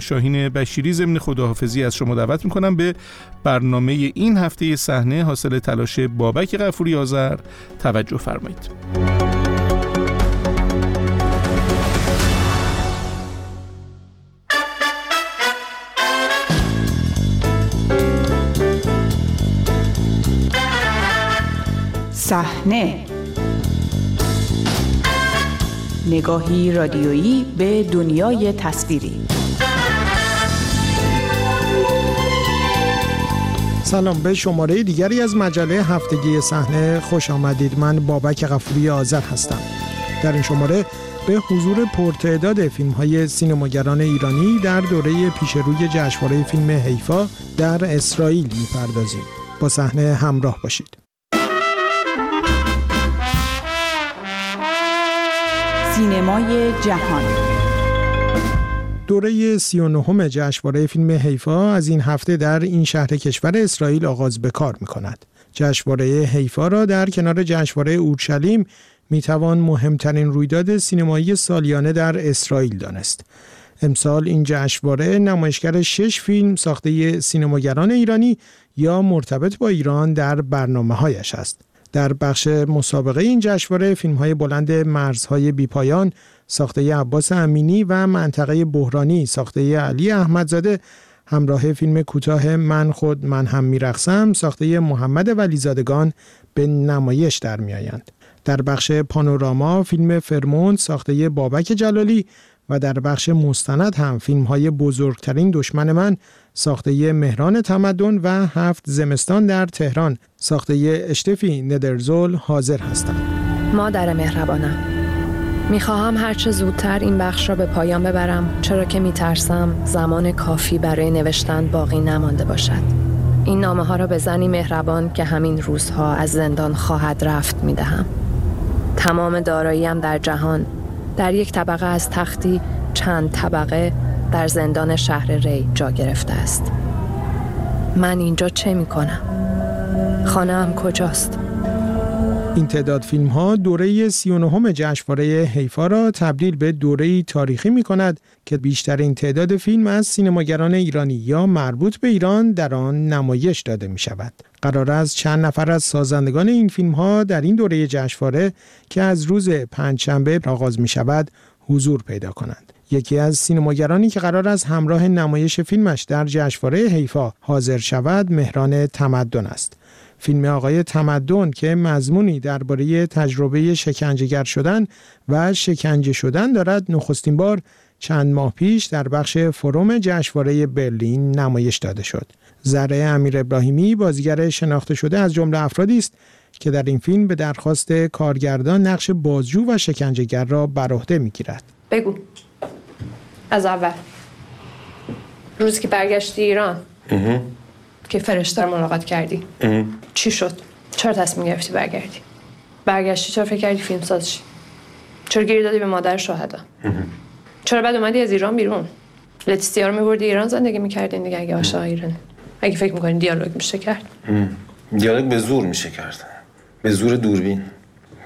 شاهین بشیری ضمن خداحافظی از شما دعوت می‌کنم به برنامه این هفته صحنه حاصل تلاش بابک غفوری آذر توجه فرمایید. صحنه. نگاهی رادیویی به دنیای تصویری. سلام به شماره دیگری از مجله هفتگی صحنه. خوش آمدید. من بابک غفوری آذر هستم. در این شماره به حضور پرتعداد فیلم های سینماگران ایرانی در دوره پیشروی جشنواره فیلم حیفا در اسرائیل می‌پردازیم. با صحنه همراه باشید. سینمای جهان دوره 39 جشنواره فیلم حیفا از این هفته در این شهر کشور اسرائیل آغاز به کار می کند. جشنواره حیفا را در کنار جشنواره اورشلیم می توان مهمترین رویداد سینمایی سالیانه در اسرائیل دانست. امسال این جشنواره نمایشگر شش فیلم ساخته سینماگران ایرانی یا مرتبط با ایران در برنامه هایش است. در بخش مسابقه این جشنواره فیلم های بلند مرزهای بیپایان ساخته عباس امینی و منطقه بحرانی ساخته علی احمدزاده همراه فیلم کوتاه من خود من هم میرقصم ساخته محمد ولیزادگان به نمایش در میآیند. در بخش پانوراما فیلم فرموند ساخته بابک جلالی و در بخش مستند هم فیلم های بزرگترین دشمن من ساخته مهران تمدن و هفت زمستان در تهران ساخته اشتفی ندرزول حاضر هستند. مادر مهربانم می‌خواهم هرچه زودتر این بخش را به پایان ببرم چرا که میترسم زمان کافی برای نوشتن باقی نمانده باشد این نامه ها را به زنی مهربان که همین روزها از زندان خواهد رفت می‌دهم تمام داراییم در جهان در یک طبقه از تختی چند طبقه در زندان شهر ری جا گرفته است من اینجا چه می کنم؟ خانه هم کجاست؟ این تعداد فیلم ها دوره 39 جشنواره حیفا را تبدیل به دوره تاریخی می کند که بیشترین تعداد فیلم از سینماگران ایرانی یا مربوط به ایران در آن نمایش داده می شود. قرار است چند نفر از سازندگان این فیلم ها در این دوره جشنواره که از روز پنجشنبه آغاز می شود حضور پیدا کنند. یکی از سینماگرانی که قرار است همراه نمایش فیلمش در جشنواره حیفا حاضر شود مهران تمدن است. فیلم آقای تمدن که مضمونی درباره تجربه شکنجهگر شدن و شکنجه شدن دارد نخستین بار چند ماه پیش در بخش فروم جشنواره برلین نمایش داده شد. ذره امیر ابراهیمی بازیگر شناخته شده از جمله افرادی است که در این فیلم به درخواست کارگردان نقش بازجو و شکنجهگر را بر عهده می‌گیرد. بگو از اول روزی که برگشتی ایران که فرشته رو ملاقات کردی. چی شد؟ چرا تصمیم گرفتی برگردی؟ برگشتی چرا فکر کردی فیلم سازشی چرا گیری دادی به مادر شهدا؟ چرا بعد اومدی از ایران بیرون؟ لتیسیا رو میبردی ایران زندگی می‌کردین دیگه اگه عاشق ایرانی. اگه فکر می‌کنی دیالوگ میشه کرد. دیالوگ به زور میشه کرد. به زور دوربین.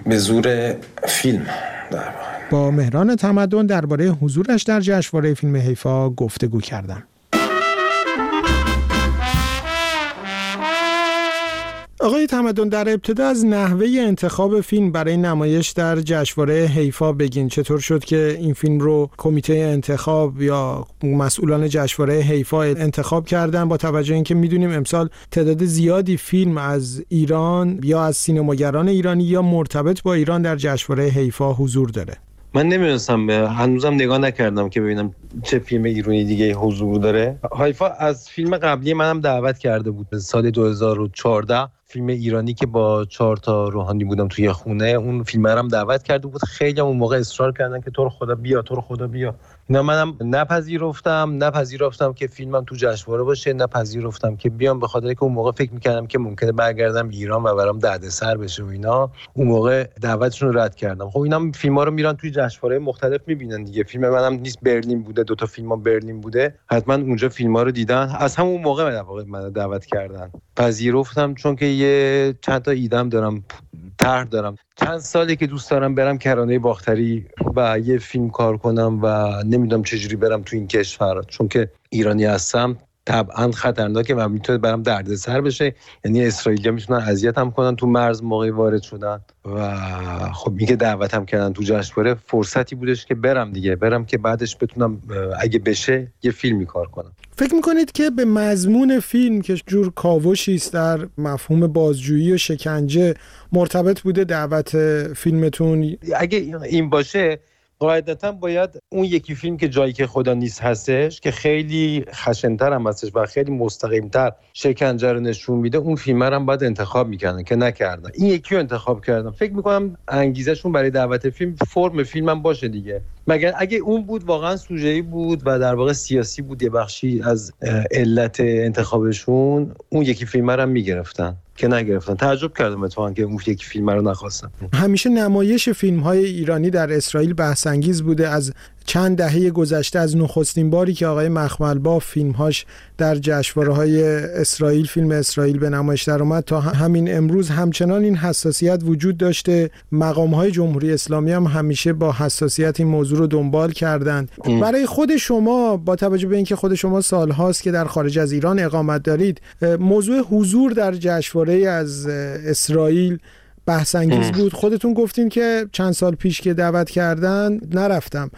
به زور فیلم. در با مهران تمدن درباره حضورش در جشنواره فیلم حیفا گفتگو کردم. آقای تمدن در ابتدا از نحوه انتخاب فیلم برای نمایش در جشنواره حیفا بگین. چطور شد که این فیلم رو کمیته انتخاب یا مسئولان جشنواره حیفا انتخاب کردن؟ با توجه اینکه می‌دونیم امسال تعداد زیادی فیلم از ایران یا از سینماگران ایرانی یا مرتبط با ایران در جشنواره حیفا حضور داره. من نمی‌دونستم هنوزم نگاه نکردم که ببینم چه فیلم ایرانی دیگه حضور داره. حیفا از فیلم قبلی منم دعوت کرده بود سال 2014 فیلم ایرانی که با چهار تا روحانی بودم توی خونه اون فیلم هم دعوت کرده بود. خیلی اون موقع اصرار کردن که تو رو خدا بیا تو رو خدا بیا. اینا منم نپذیرفتم نپذیرفتم که فیلمم تو جشنواره باشه نپذیرفتم که بیام. به خاطر که اون موقع فکر می‌کردم که ممکنه برگردم ایران و برام دردسر بشه و اینا. اون موقع دعوتشون رو رد کردم. خب اینا فیلم ها رو میرن توی جشنواره مختلف می‌بینن دیگه. فیلم منم نیست برلین بوده دو تا فیلم برلین بوده. حتما اونجا فیلم ها رو دیدن. از همون موقع من دعوت کردن. پذیرفتم چون که یه چند تا ایدم دارم طرح دارم. چند سالی که دوست دارم برم کرانه باختری و یه فیلم کار کنم و نمی‌دونم چجوری برم تو این کشور چون که ایرانی هستم. طبعا خطرناکه و می‌تونه برام دردسر بشه. یعنی اسرائیلیا می‌تونن اذیت هم کنن تو مرز موقعی وارد شدن. و خب میگه دعوتم کردن تو جشنواره فرصتی بودش که برم دیگه. برم که بعدش بتونم اگه بشه یه فیلمی کار کنم. فکر می‌کنید که به مضمون فیلم که جور کاوشی است در مفهوم بازجویی و شکنجه مرتبط بوده دعوت فیلمتون؟ اگه این باشه قاعدتا باید اون یکی فیلم که جایی که خدا نیست هستش که خیلی خشنتر هم هستش و خیلی مستقیمتر شکنجه رو نشون میده اون فیلم هم باید انتخاب می‌کردن که نکردن. این یکی رو انتخاب کردن فکر می‌کنم انگیزشون برای دعوت فیلم فرم فیلم هم باشه دیگه. مگر اگه اون بود واقعا سوژه‌ای بود و در واقع سیاسی بود یه بخشی از علت انتخابشون اون یکی فیلم هم می‌گرفتن. که نگرفتن. تعجب کردم اتفاقا که اون یکی فیلم رو نخواستم همیشه نمایش فیلم های ایرانی در اسرائیل بحث انگیز بوده از چند دهه گذشته از نخستین باری که آقای مخمل با فیلمهاش در جشنواره های اسرائیل فیلم اسرائیل به نمایش در اومد تا همین امروز همچنان این حساسیت وجود داشته. مقام های جمهوری اسلامی هم همیشه با حساسیت این موضوع رو دنبال کردند. برای خود شما با توجه به اینکه خود شما سالهاست که در خارج از ایران اقامت دارید موضوع حضور در جشنواره از اسرائیل بحث انگیز بود. خودتون گفتین که چند سال پیش که دعوت کردن نرفتم.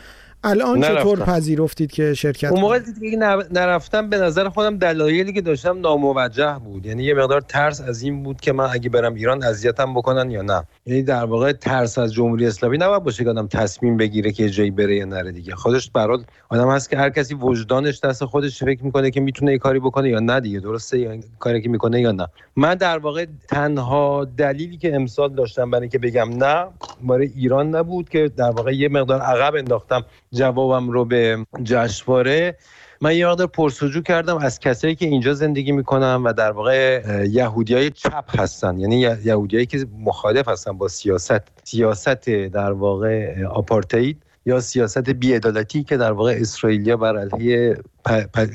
الان چطور پذیرفتید که شرکت اون موقع دیگه نرفتم به نظر خودم دلایلی که داشتم ناموجه بود. یعنی یه مقدار ترس از این بود که من اگه برم ایران اذیتم بکنن یا نه. یعنی در واقع ترس از جمهوری اسلامی نباید باشه که آدم تصمیم بگیره که جایی بره یا نره دیگه. خودش برات آدم هست که هر کسی وجدانش دست خودش فکر می‌کنه که می‌تونه یه کاری بکنه یا نه دیگه. درسته؟ یا کاری که می‌کنه یا نه. من در واقع تنها دلیلی که امسال داشتم برای اینکه بگم نه برای ایران نبود که در واقع یه مقدار عقب انداختم. جوابم رو به جشنواره. من یه مقدار پرسجو کردم از کسایی که اینجا زندگی می‌کنن و در واقع یهودی های چپ هستن. یعنی یهودیایی که مخالف هستن با سیاست. سیاست در واقع آپارتاید یا سیاست بیعدالتی که در واقع اسرائیلیا بر علیه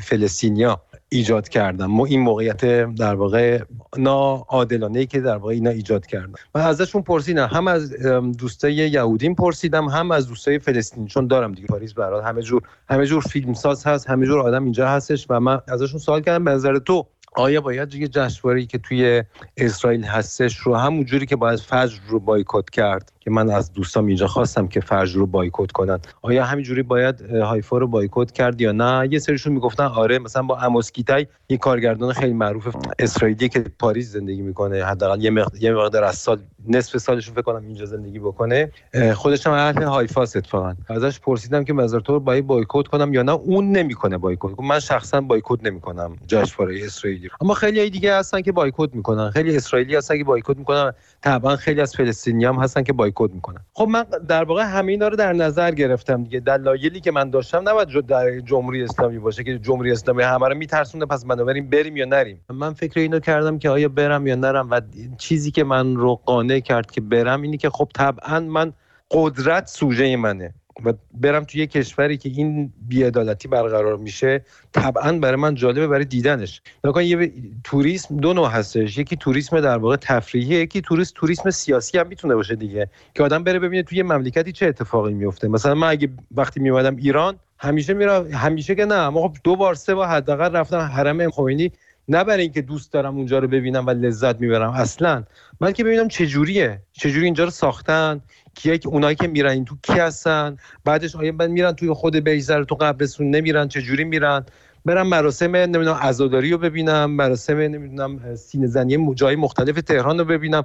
فلسطینیا ایجاد کردن ما این موقعیت در واقع ناعادلانه که در واقع اینا ایجاد کردن. من ازشون پرسیدم. هم از دوستای یهودیم پرسیدم هم از دوستای فلسطینی. چون دارم دیگه. پاریس برات همه جور همه جور فیلمساز هست همه جور آدم اینجا هستش و من ازشون سوال کردم. به نظر تو آیا باید یه جشنواره‌ای که توی اسرائیل هستش رو همون جوری که باید فجر رو بایکوت کرد که من از دوستام اینجا خواستم که فجر رو بایکوت کنن. آیا همینجوری باید هایفا رو بایکوت کرد یا نه؟ یه سریشون می‌گفتن آره مثلا با آموس گیتای یه کارگردان خیلی معروف اسرائیلی که پاریس زندگی می‌کنه حداقل یه مقدار یه مقدار از سال نصف سالش فکر کنم اینجا زندگی بکنه. خودش هم اهل هایفا اتفاقا. ازش پرسیدم که نظر تو باید بایکوت کنم یا نه؟ اون نمی‌کنه بایکوت. من شخصا بایکوت نمی‌کنم جشنواره اسرائیلی اما خیلی دیگه هستن که بایکوت می‌کنن. خیلی اسرائیلی هستن که بایکوت می‌کنن. طبعا خیلی از فلسطینی هم هستن که بایکوت می‌کنن. خب من در واقع همه اینا رو در نظر گرفتم دیگه. دلایلی که من داشتم نباید در جمهوری اسلامی باشه که جمهوری اسلامی همه رو میترسونه پس بنابراین بریم یا نریم. من فکر اینو کردم که آیا برم یا نرم و چیزی که من رو قانع کرد که برم اینی که خب طبعا من قدرت سوژه منه. و برم توی یه کشوری که این بیعدالتی برقرار میشه طبعا برای من جالبه برای دیدنش. نکن یه توریسم دو نوع هستش. یکی توریسم در واقع تفریحی یکی توریست توریسم سیاسی هم می‌تونه باشه دیگه. که آدم بره ببینه توی مملکتی چه اتفاقی میفته مثلا من اگه وقتی میومدم ایران همیشه میرم همیشه که نه. اما خب دو بار سه بار حداقل رفتم حرم خمینی. نه برای اینکه دوست دارم اونجا رو ببینم و لذت می‌برم. اصلا. بلکه ببینم چه جوریه. چه جوری اینجا رو ساختن. کیه که اونایی که میرن این تو کی هستن؟ بعدش آیا بعد میرن توی خود بیزر تو قبرستون نمیرن؟ چه جوری میرن؟ برم مراسم نمی‌دونم عزاداری رو ببینم. مراسم نمی‌دونم سینه زنی جای مختلف تهران رو ببینم.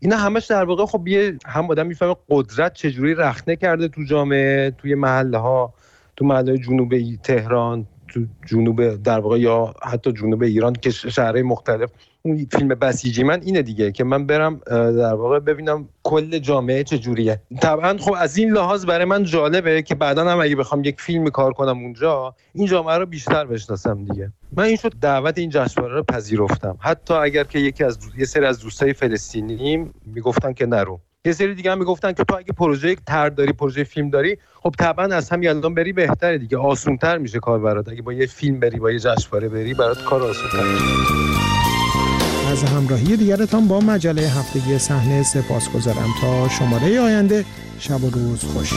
اینا همش در واقع خب یه هم آدم می‌فهمه قدرت چجوری رخنه کرده تو جامعه توی محله ها تو محله جنوب تهران. تو جنوب در واقع یا حتی جنوب ایران که شهرهای مختلف. اون فیلم بسیجی من اینه دیگه که من برم در واقع ببینم کل جامعه چجوریه طبعا خب از این لحاظ برای من جالبه که بعدا هم اگه بخوام یک فیلم کار کنم اونجا این جامعه رو بیشتر بشناسم دیگه. من این شد دعوت این جشنواره رو پذیرفتم. حتی اگر که یکی از دو... یه سری از دوستای فلسطینی می‌گفتن که نرو. یه سری دیگه هم می‌گفتن که تو اگه پروژه تر داری پروژه فیلم داری خب طبعا از هم الان بری بهتره دیگه. آسونتر میشه کار برات اگه با یه فیلم بری با یه جشنواره بری برات کار آسونتر از همراهی دیگرتان با مجله هفتگی صحنه سپاس گذارم تا شماره آینده شب و روز خوش.